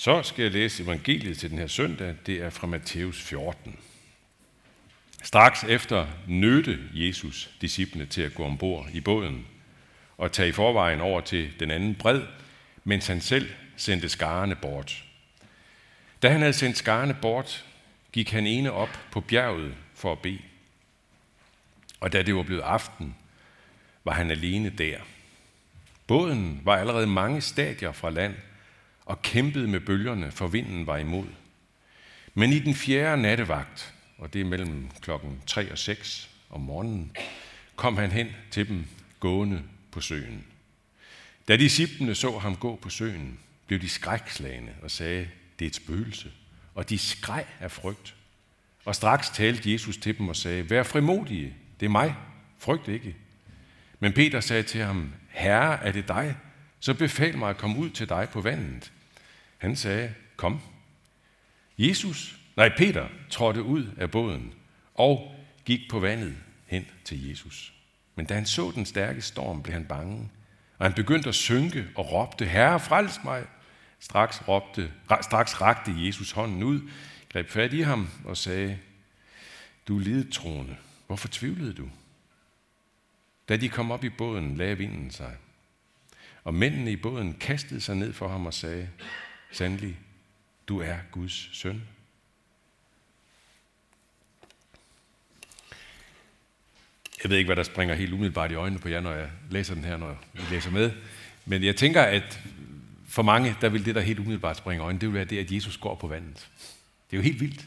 Så skal jeg læse evangeliet til den her søndag. Det er fra Matthæus 14. Straks efter nødte Jesus disciplene til at gå ombord i båden og tage i forvejen over til den anden bred, mens han selv sendte skarne bort. Da han havde sendt skarne bort, gik han ene op på bjerget for at bede. Og da det var blevet aften, var han alene der. Båden var allerede mange stadier fra land og kæmpede med bølgerne, for vinden var imod. Men i den fjerde nattevagt, og det er mellem klokken 3 og 6 om morgenen, kom han hen til dem gående på søen. Da disciplene så ham gå på søen, blev de skrækslagende og sagde, det er et spøgelse. Og de skreg af frygt. Og straks talte Jesus til dem og sagde, vær frimodige, det er mig, frygt ikke. Men Peter sagde til ham, Herre, er det dig? Så befal mig at komme ud til dig på vandet. Han sagde, kom. Jesus, nej Peter, trådte ud af båden og gik på vandet hen til Jesus. Men da han så den stærke storm, blev han bange, og han begyndte at synke og råbte, Herre, frels mig! Straks, råbte, straks rakte Jesus hånden ud, greb fat i ham og sagde, du er lidetroende. Hvorfor tvivlede du? Da de kom op i båden, lagde vinden sig. Og mændene i båden kastede sig ned for ham og sagde, Sandelig, du er Guds søn. Jeg ved ikke, hvad der springer helt umiddelbart i øjnene på jer, når jeg læser den her, når jeg læser med. Men jeg tænker, at for mange, der vil det, der helt umiddelbart springer i øjnene, det vil være det, at Jesus går på vandet. Det er jo helt vildt.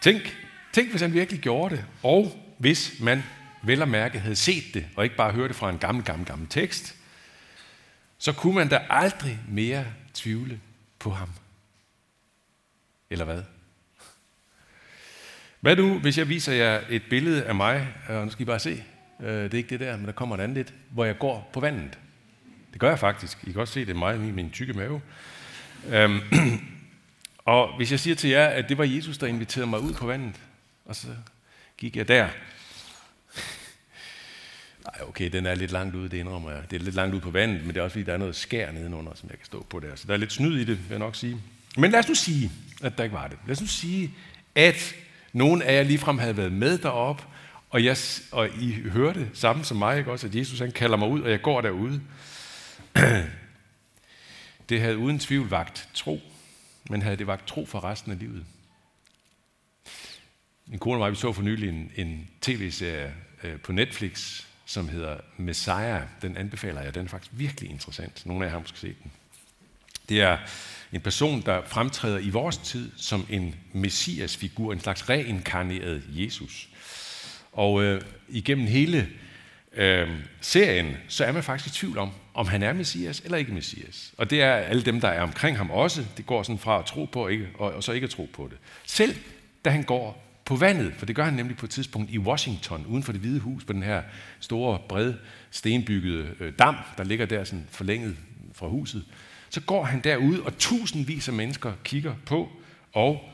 Tænk, tænk hvis han virkelig gjorde det, og hvis man vel og mærke havde set det, og ikke bare hørt det fra en gammel, gammel, gammel tekst, så kunne man da aldrig mere tvivle på ham. Eller hvad? Hvad nu, hvis jeg viser jer et billede af mig, og nu skal I bare se, øh, det er ikke det der, men der kommer et andet lidt, hvor jeg går på vandet. Det gør jeg faktisk. I kan også se, det er mig i min tykke mave. Øhm, og hvis jeg siger til jer, at det var Jesus, der inviterede mig ud på vandet, og så gik jeg der, ej, okay, den er lidt langt ude, det indrømmer jeg. Det er lidt langt ude på vandet, men det er også fordi, der er noget skær nedenunder, som jeg kan stå på der. Så der er lidt snyd i det, vil jeg nok sige. Men lad os nu sige, at der ikke var det. Lad os nu sige, at nogen af jer ligefrem havde været med derop, og, jeg, og I hørte sammen som mig, ikke også, at Jesus han kalder mig ud, og jeg går derude. Det havde uden tvivl vagt tro, men havde det vagt tro for resten af livet. Min kone og mig, vi så for nylig en, en tv-serie øh, på Netflix, som hedder Messiah. Den anbefaler jeg. Den er faktisk virkelig interessant. Nogle af jer har måske set den. Det er en person, der fremtræder i vores tid som en messiasfigur, en slags reinkarneret Jesus. Og øh, igennem hele øh, serien, så er man faktisk i tvivl om, om han er messias eller ikke messias. Og det er alle dem, der er omkring ham også. Det går sådan fra at tro på ikke, og, og så ikke at tro på det. Selv da han går på vandet, for det gør han nemlig på et tidspunkt i Washington, uden for det hvide hus, på den her store, brede, stenbyggede øh, dam, der ligger der sådan forlænget fra huset. Så går han derude, og tusindvis af mennesker kigger på, og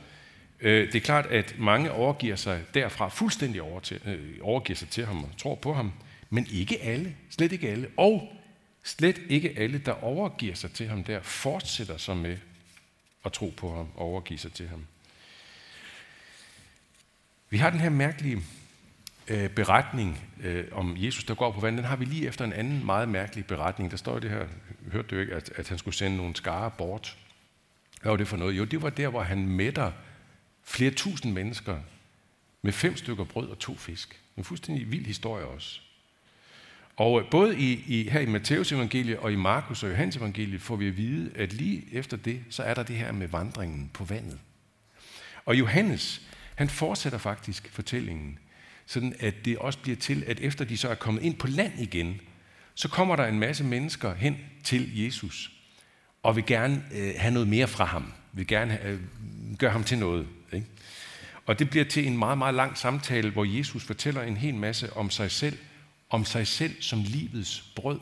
øh, det er klart, at mange overgiver sig derfra fuldstændig over til, øh, overgiver sig til ham og tror på ham, men ikke alle, slet ikke alle. Og slet ikke alle, der overgiver sig til ham der, fortsætter så med at tro på ham og overgive sig til ham. Vi har den her mærkelige øh, beretning øh, om Jesus, der går på vandet. Den har vi lige efter en anden meget mærkelig beretning. Der står det her, hørte du ikke, at, at han skulle sende nogle skare bort. Hvad var det for noget? Jo, det var der, hvor han mætter flere tusind mennesker med fem stykker brød og to fisk. En fuldstændig vild historie også. Og øh, både i, i, her i Matteus evangeliet og i Markus og Johannes evangeliet får vi at vide, at lige efter det, så er der det her med vandringen på vandet. Og Johannes, han fortsætter faktisk fortællingen, sådan at det også bliver til, at efter de så er kommet ind på land igen, så kommer der en masse mennesker hen til Jesus, og vil gerne øh, have noget mere fra ham, vil gerne øh, gøre ham til noget. Ikke? Og det bliver til en meget, meget lang samtale, hvor Jesus fortæller en hel masse om sig selv, om sig selv som livets brød.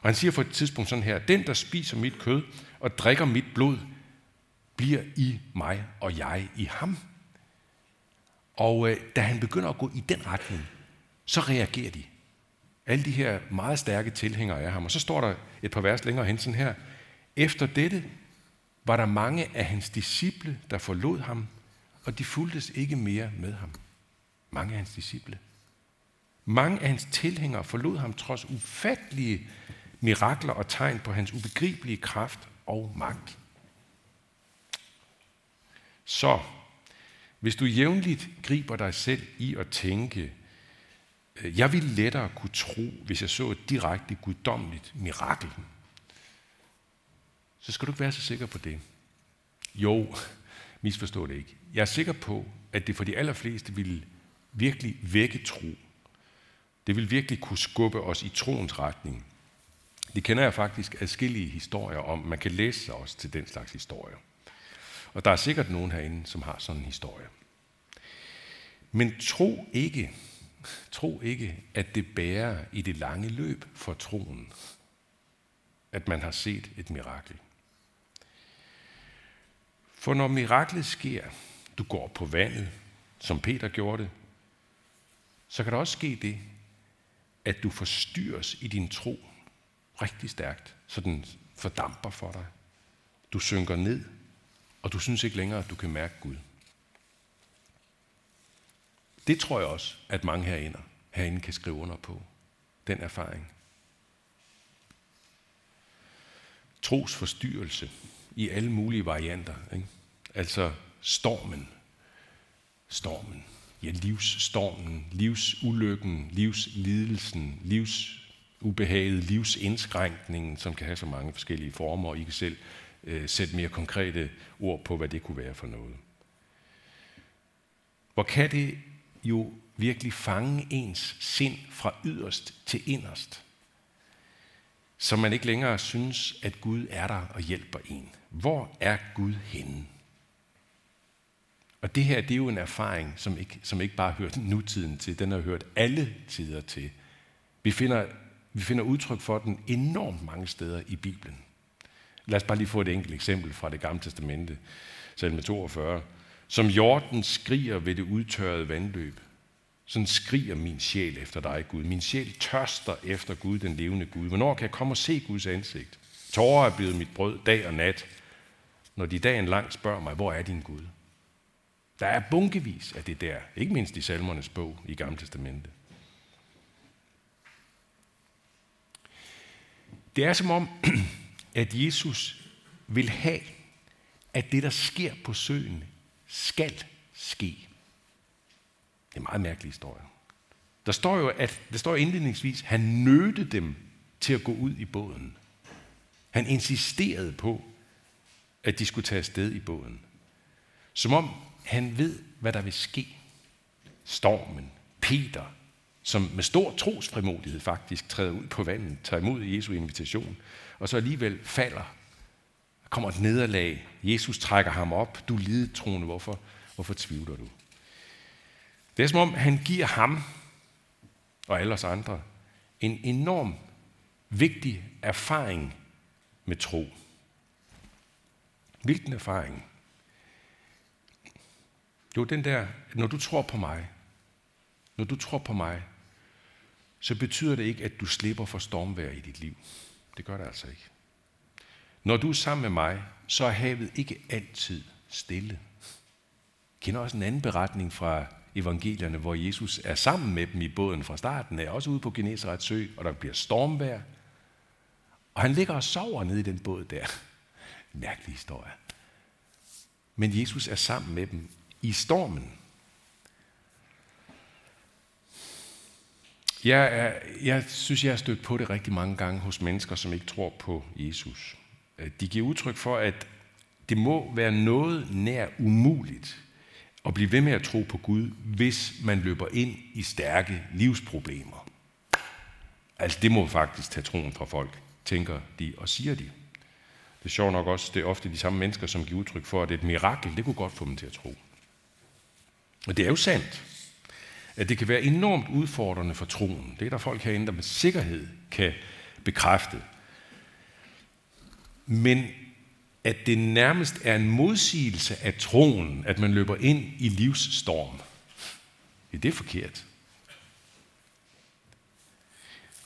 Og han siger for et tidspunkt sådan her, den der spiser mit kød og drikker mit blod, bliver i mig, og jeg i ham. Og øh, da han begynder at gå i den retning, så reagerer de. Alle de her meget stærke tilhængere af ham. Og så står der et par vers længere hen sådan her. Efter dette var der mange af hans disciple, der forlod ham, og de fuldtes ikke mere med ham. Mange af hans disciple. Mange af hans tilhængere forlod ham trods ufattelige mirakler og tegn på hans ubegribelige kraft og magt. Så, hvis du jævnligt griber dig selv i at tænke, øh, jeg ville lettere kunne tro, hvis jeg så et direkte guddommeligt mirakel, så skal du ikke være så sikker på det. Jo, misforstå det ikke. Jeg er sikker på, at det for de allerfleste ville virkelig vække tro. Det vil virkelig kunne skubbe os i troens retning. Det kender jeg faktisk adskillige historier om. Man kan læse sig også til den slags historier. Og der er sikkert nogen herinde, som har sådan en historie. Men tro ikke, tro ikke, at det bærer i det lange løb for troen, at man har set et mirakel. For når miraklet sker, du går på vandet, som Peter gjorde det, så kan der også ske det, at du forstyrres i din tro rigtig stærkt, så den fordamper for dig. Du synker ned, og du synes ikke længere, at du kan mærke Gud. Det tror jeg også, at mange herinde, herinde kan skrive under på. Den erfaring. Trosforstyrrelse i alle mulige varianter. Ikke? Altså stormen. Stormen. Ja, livsstormen, livsulykken, livslidelsen, livsubehaget, livsindskrænkningen, som kan have så mange forskellige former, og I kan selv øh, sætte mere konkrete ord på, hvad det kunne være for noget. Hvor kan det jo virkelig fange ens sind fra yderst til inderst, så man ikke længere synes, at Gud er der og hjælper en. Hvor er Gud henne? Og det her, det er jo en erfaring, som ikke, som ikke bare hører hørt nutiden til, den har hørt alle tider til. Vi finder, vi finder udtryk for den enormt mange steder i Bibelen. Lad os bare lige få et enkelt eksempel fra det gamle testamente, salme 42. Som jorden skriger ved det udtørrede vandløb, sådan skriger min sjæl efter dig, Gud. Min sjæl tørster efter Gud, den levende Gud. Hvornår kan jeg komme og se Guds ansigt? Tårer er blevet mit brød dag og nat, når de dagen lang spørger mig, hvor er din Gud? Der er bunkevis af det der, ikke mindst i salmernes bog i Gamle Testamente. Det er som om, at Jesus vil have, at det, der sker på søen, skal ske. Det er en meget mærkelig historie. Der står jo, at der står indledningsvis, han nødte dem til at gå ud i båden. Han insisterede på, at de skulle tage afsted i båden. Som om han ved, hvad der vil ske. Stormen, Peter, som med stor trosfrimodighed faktisk træder ud på vandet, tager imod Jesu invitation, og så alligevel falder. Der kommer et nederlag. Jesus trækker ham op. Du lide troende. Hvorfor, hvorfor tvivler du? Det er som om, han giver ham og alle os andre en enorm vigtig erfaring med tro. Hvilken erfaring? Jo, den der, når du tror på mig, når du tror på mig, så betyder det ikke, at du slipper for stormvær i dit liv. Det gør det altså ikke. Når du er sammen med mig, så er havet ikke altid stille. Jeg kender også en anden beretning fra evangelierne, hvor Jesus er sammen med dem i båden fra starten, er også ude på Genesarets sø, og der bliver stormvær. Og han ligger og sover nede i den båd der. Mærkelig historie. Men Jesus er sammen med dem i stormen. Jeg, er, jeg synes, jeg har stødt på det rigtig mange gange hos mennesker, som ikke tror på Jesus. Øh, de giver udtryk for, at det må være noget nær umuligt at blive ved med at tro på Gud, hvis man løber ind i stærke livsproblemer. Altså det må faktisk tage troen fra folk, tænker de og siger de. Det er sjovt nok også, det er ofte de samme mennesker, som giver udtryk for, at et mirakel, det kunne godt få dem til at tro. Og det er jo sandt, at det kan være enormt udfordrende for troen. Det er der folk herinde, der med sikkerhed kan bekræfte. Men at det nærmest er en modsigelse af troen, at man løber ind i livsstorm. Ja, det er forkert.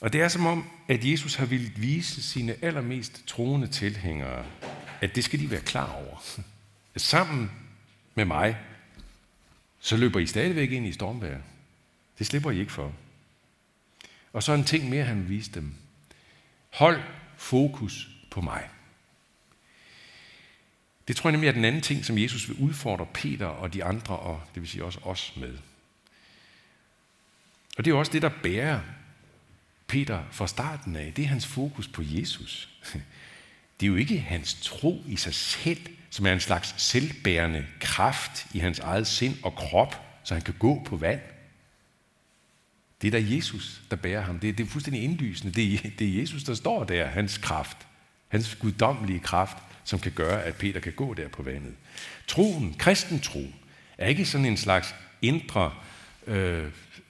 Og det er som om, at Jesus har ville vise sine allermest troende tilhængere, at det skal de være klar over. At sammen med mig, så løber I stadigvæk ind i stormvejr. Det slipper I ikke for. Og så en ting mere, han viste dem. Hold fokus på mig. Det tror jeg nemlig er den anden ting, som Jesus vil udfordre Peter og de andre, og det vil sige også os med. Og det er også det, der bærer Peter fra starten af. Det er hans fokus på Jesus. Det er jo ikke hans tro i sig selv, som er en slags selvbærende kraft i hans eget sind og krop, så han kan gå på vand. Det er da Jesus, der bærer ham. Det er, det er fuldstændig indlysende. Det er, det er Jesus, der står der, hans kraft. Hans guddommelige kraft, som kan gøre, at Peter kan gå der på vandet. Troen, kristen tro, er ikke sådan en slags indre, øh,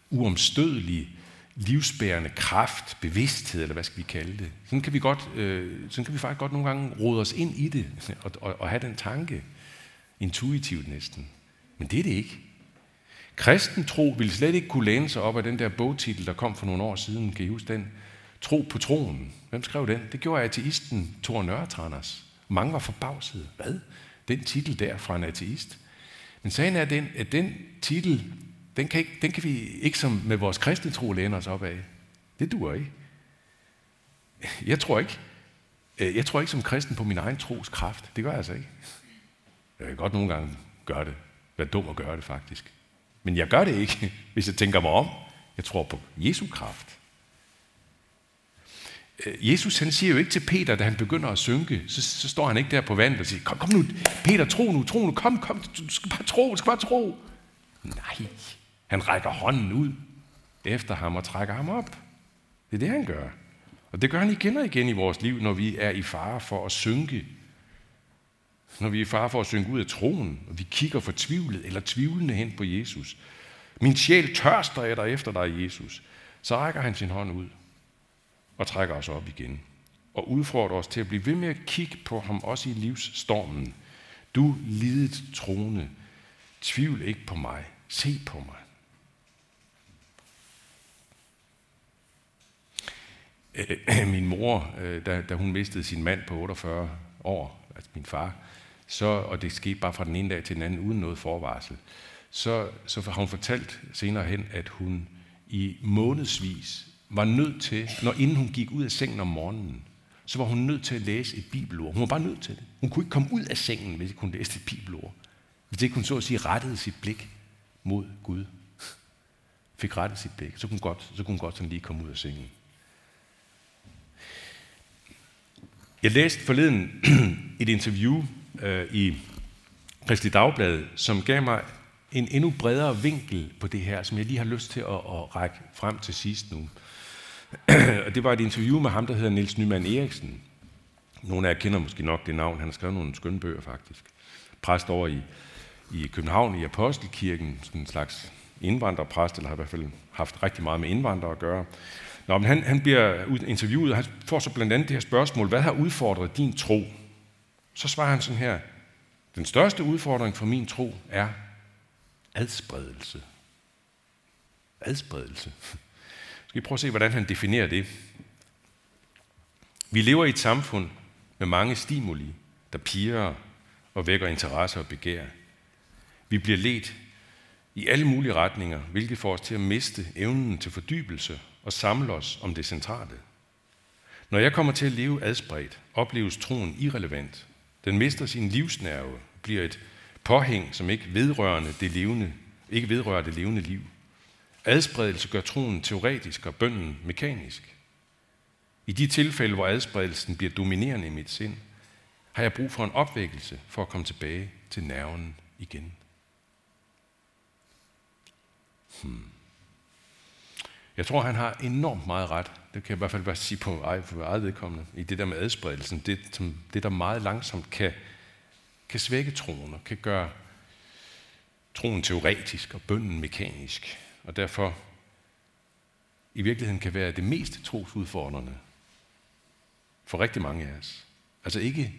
uomstødelig, livsbærende kraft, bevidsthed, eller hvad skal vi kalde det. Sådan kan vi, godt, øh, sådan kan vi faktisk godt nogle gange rode os ind i det, og, og, og have den tanke, intuitivt næsten. Men det er det ikke. Kristen tro ville slet ikke kunne læne sig op af den der bogtitel, der kom for nogle år siden. Kan I huske den? Tro på troen. Hvem skrev den? Det gjorde ateisten Thor Nørretranders. Mange var forbavsede. Hvad? Den titel der fra en ateist. Men sagen er den, at den titel, den kan, ikke, den kan vi ikke som med vores kristne tro læne os op af. Det duer ikke. Jeg tror ikke, øh, jeg tror ikke som kristen på min egen tros kraft. Det gør jeg altså ikke. Jeg kan godt nogle gange gøre det. Være dum at gøre det faktisk. Men jeg gør det ikke, hvis jeg tænker mig om. Jeg tror på Jesu kraft. Øh, Jesus han siger jo ikke til Peter, da han begynder at synke, så, så står han ikke der på vandet og siger, kom, kom nu, Peter, tro nu, tro nu, kom, kom, du skal bare tro, du skal bare tro. Nej, han rækker hånden ud efter ham og trækker ham op. Det er det, han gør. Og det gør han igen og igen i vores liv, når vi er i fare for at synke. Når vi er i for at synge ud af troen, og vi kigger fortvivlet eller tvivlende hen på Jesus. Min sjæl tørster efter efter dig, Jesus. Så rækker han sin hånd ud og trækker os op igen. Og udfordrer os til at blive ved med at kigge på ham også i livsstormen. Du lidet troende. Tvivl ikke på mig. Se på mig. Min mor, øh, da, da hun mistede sin mand på 48 år, altså min far, så, og det skete bare fra den ene dag til den anden, uden noget forvarsel, så, så har hun fortalt senere hen, at hun i månedsvis var nødt til, når inden hun gik ud af sengen om morgenen, så var hun nødt til at læse et bibelord. Hun var bare nødt til det. Hun kunne ikke komme ud af sengen, hvis ikke hun læste et bibelord. Hvis ikke hun så at sige rettede sit blik mod Gud. Fik rettet sit blik, så kunne hun godt, så kunne hun godt sådan lige komme ud af sengen. Jeg læste forleden et interview øh, i Kristi Dagblad, som gav mig en endnu bredere vinkel på det her, som jeg lige har lyst til at, at række frem til sidst nu. og det var et interview med ham, der hedder Niels Nyman Eriksen. Nogle af jer kender måske nok det navn. Han har skrevet nogle skønne bøger, faktisk. Præst over i, i København i Apostelkirken, sådan en slags indvandrerpræst, eller har i hvert fald haft rigtig meget med indvandrere at gøre. Nå, men han, han bliver interviewet, og han får så blandt andet det her spørgsmål, hvad har udfordret din tro? Så svarer han sådan her, den største udfordring for min tro er adspredelse. Adspredelse. Skal vi prøve at se, hvordan han definerer det? Vi lever i et samfund med mange stimuli, der piger og vækker interesse og begær. Vi bliver let i alle mulige retninger, hvilket får os til at miste evnen til fordybelse og samle os om det centrale. Når jeg kommer til at leve adspredt, opleves troen irrelevant. Den mister sin livsnerve, bliver et påhæng, som ikke vedrørende det levende, ikke vedrører det levende liv. Adspredelse gør troen teoretisk og bønden mekanisk. I de tilfælde, hvor adspredelsen bliver dominerende i mit sind, har jeg brug for en opvækkelse for at komme tilbage til nerven igen. Hmm. Jeg tror, han har enormt meget ret. Det kan jeg i hvert fald bare sige på eget vedkommende. I det der med adspredelsen. Det, som, det der meget langsomt kan, kan svække troen og kan gøre troen teoretisk og bønden mekanisk og derfor i virkeligheden kan være det mest trosudfordrende for rigtig mange af os. Altså ikke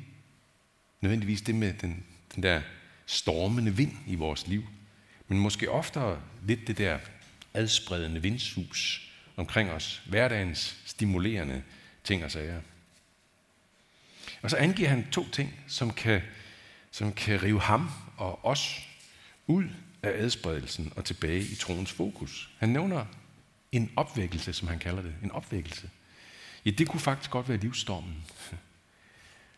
nødvendigvis det med den, den der stormende vind i vores liv, men måske oftere lidt det der adspredende vindshus omkring os, hverdagens stimulerende ting og sager. Og så angiver han to ting, som kan, som kan rive ham og os ud af adspredelsen og tilbage i troens fokus. Han nævner en opvækkelse, som han kalder det. En opvækkelse. Ja, det kunne faktisk godt være livsstormen.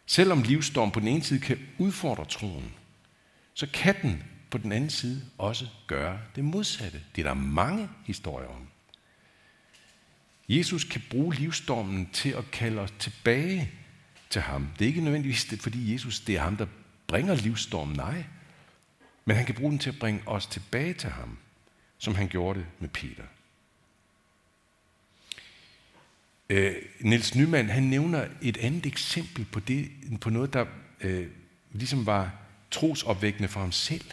Selvom livsstorm på den ene side kan udfordre troen, så kan den på den anden side også gøre det modsatte. Det er der mange historier om. Jesus kan bruge livsstormen til at kalde os tilbage til ham. Det er ikke nødvendigvis det, fordi Jesus det er ham, der bringer livsstormen, nej. Men han kan bruge den til at bringe os tilbage til ham, som han gjorde det med Peter. Øh, Niels Nyman, han nævner et andet eksempel på, det, på noget, der øh, ligesom var trosopvækkende for ham selv.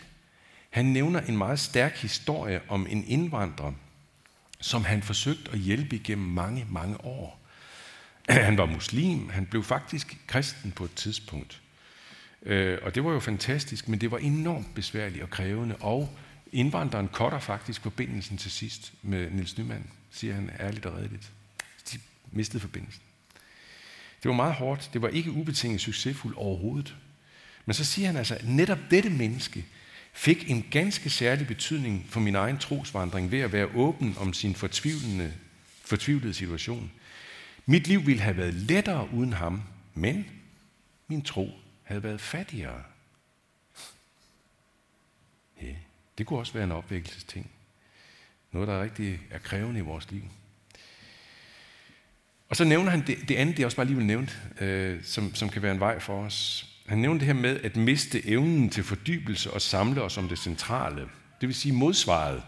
Han nævner en meget stærk historie om en indvandrer, som han forsøgte at hjælpe igennem mange, mange år. Han var muslim, han blev faktisk kristen på et tidspunkt. Øh, og det var jo fantastisk, men det var enormt besværligt og krævende, og indvandreren cutter faktisk forbindelsen til sidst med Nils Nyman, siger han ærligt og redeligt. De mistede forbindelsen. Det var meget hårdt, det var ikke ubetinget succesfuldt overhovedet. Men så siger han altså, at netop dette menneske fik en ganske særlig betydning for min egen trosvandring ved at være åben om sin fortvivlende, fortvivlede situation. Mit liv ville have været lettere uden ham, men min tro havde været fattigere. Ja, det kunne også være en opvækkelsesting. Noget, der rigtig er krævende i vores liv. Og så nævner han det, det andet, det er også bare lige vil nævnt, øh, som, som kan være en vej for os. Han nævnte det her med at miste evnen til fordybelse og samle os om det centrale. Det vil sige modsvaret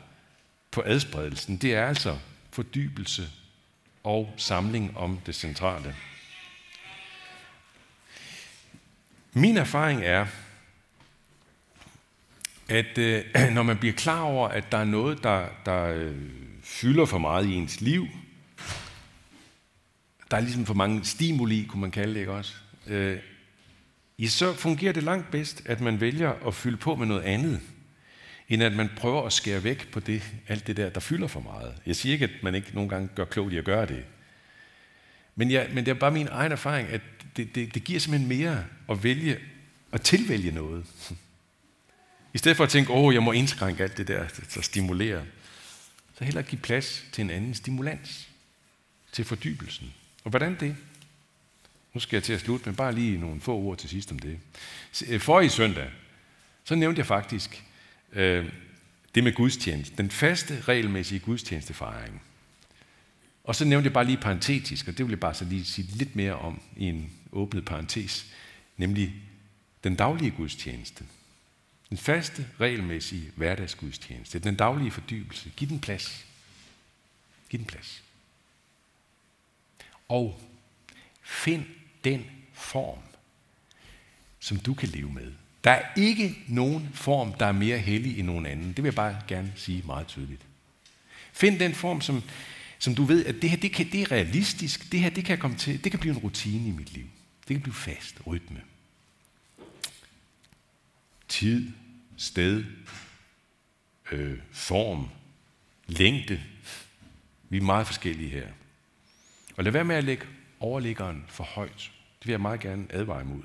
på adspredelsen. Det er altså fordybelse og samling om det centrale. Min erfaring er, at øh, når man bliver klar over, at der er noget, der, der øh, fylder for meget i ens liv, der er ligesom for mange stimuli, kunne man kalde det, ikke også? Øh, ja, så fungerer det langt bedst, at man vælger at fylde på med noget andet, end at man prøver at skære væk på det, alt det der, der fylder for meget. Jeg siger ikke, at man ikke nogle gange gør klogt i at gøre det. Men, ja, men det er bare min egen erfaring, at det, det, det giver simpelthen mere at vælge, at tilvælge noget. I stedet for at tænke, åh, jeg må indskrænke alt det der, der stimulerer, så hellere give plads til en anden stimulans, til fordybelsen. Og hvordan det? Nu skal jeg til at slutte, men bare lige nogle få ord til sidst om det. Øh, For i søndag, så nævnte jeg faktisk øh, det med gudstjeneste. Den faste, regelmæssige gudstjenestefejring. Og så nævnte jeg bare lige parentetisk, og det vil jeg bare så lige sige lidt mere om i en åbnet parentes, nemlig den daglige gudstjeneste. Den faste, regelmæssige hverdagsgudstjeneste. Den daglige fordybelse. Giv den plads. Giv den plads. Og find den form, som du kan leve med. Der er ikke nogen form, der er mere hellig end nogen anden. Det vil jeg bare gerne sige meget tydeligt. Find den form, som, som du ved, at det her det, kan, det er realistisk. Det her det kan komme til. Det kan blive en rutine i mit liv. Det kan blive fast rytme. Tid, sted, øh, form, længde. Vi er meget forskellige her. Og lad være med at lægge overliggeren for højt. Det vil jeg meget gerne advare imod.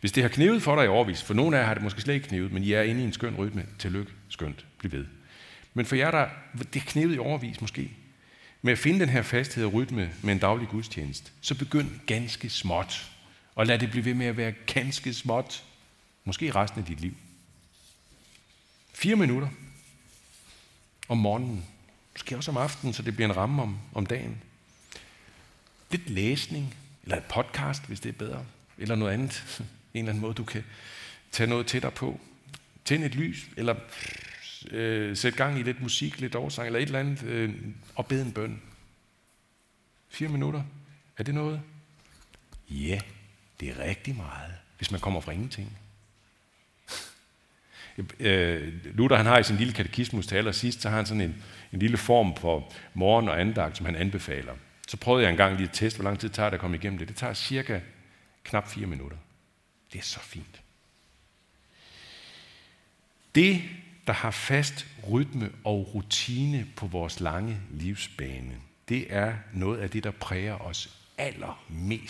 Hvis det har knivet for dig i overvis, for nogle af jer har det måske slet ikke knivet, men I er inde i en skøn rytme, tillykke, skønt, bliv ved. Men for jer, der det er knivet i overvis måske, med at finde den her fasthed og rytme med en daglig gudstjeneste, så begynd ganske småt. Og lad det blive ved med at være ganske småt. Måske resten af dit liv. Fire minutter om morgenen. Måske også om aftenen, så det bliver en ramme om, om dagen. Lidt læsning, eller et podcast, hvis det er bedre, eller noget andet. En eller anden måde, du kan tage noget til dig på. Tænd et lys, eller øh, sæt gang i lidt musik, lidt oversang, eller et eller andet, øh, og bed en bøn. Fire minutter. Er det noget? Ja, det er rigtig meget, hvis man kommer fra ingenting. Øh, Luther han har i sin lille katekismus til allersidst, så har han sådan en, en lille form for morgen og andagt, som han anbefaler. Så prøvede jeg engang lige at teste, hvor lang tid tager det at komme igennem det. Det tager cirka knap fire minutter. Det er så fint. Det, der har fast rytme og rutine på vores lange livsbane, det er noget af det, der præger os allermest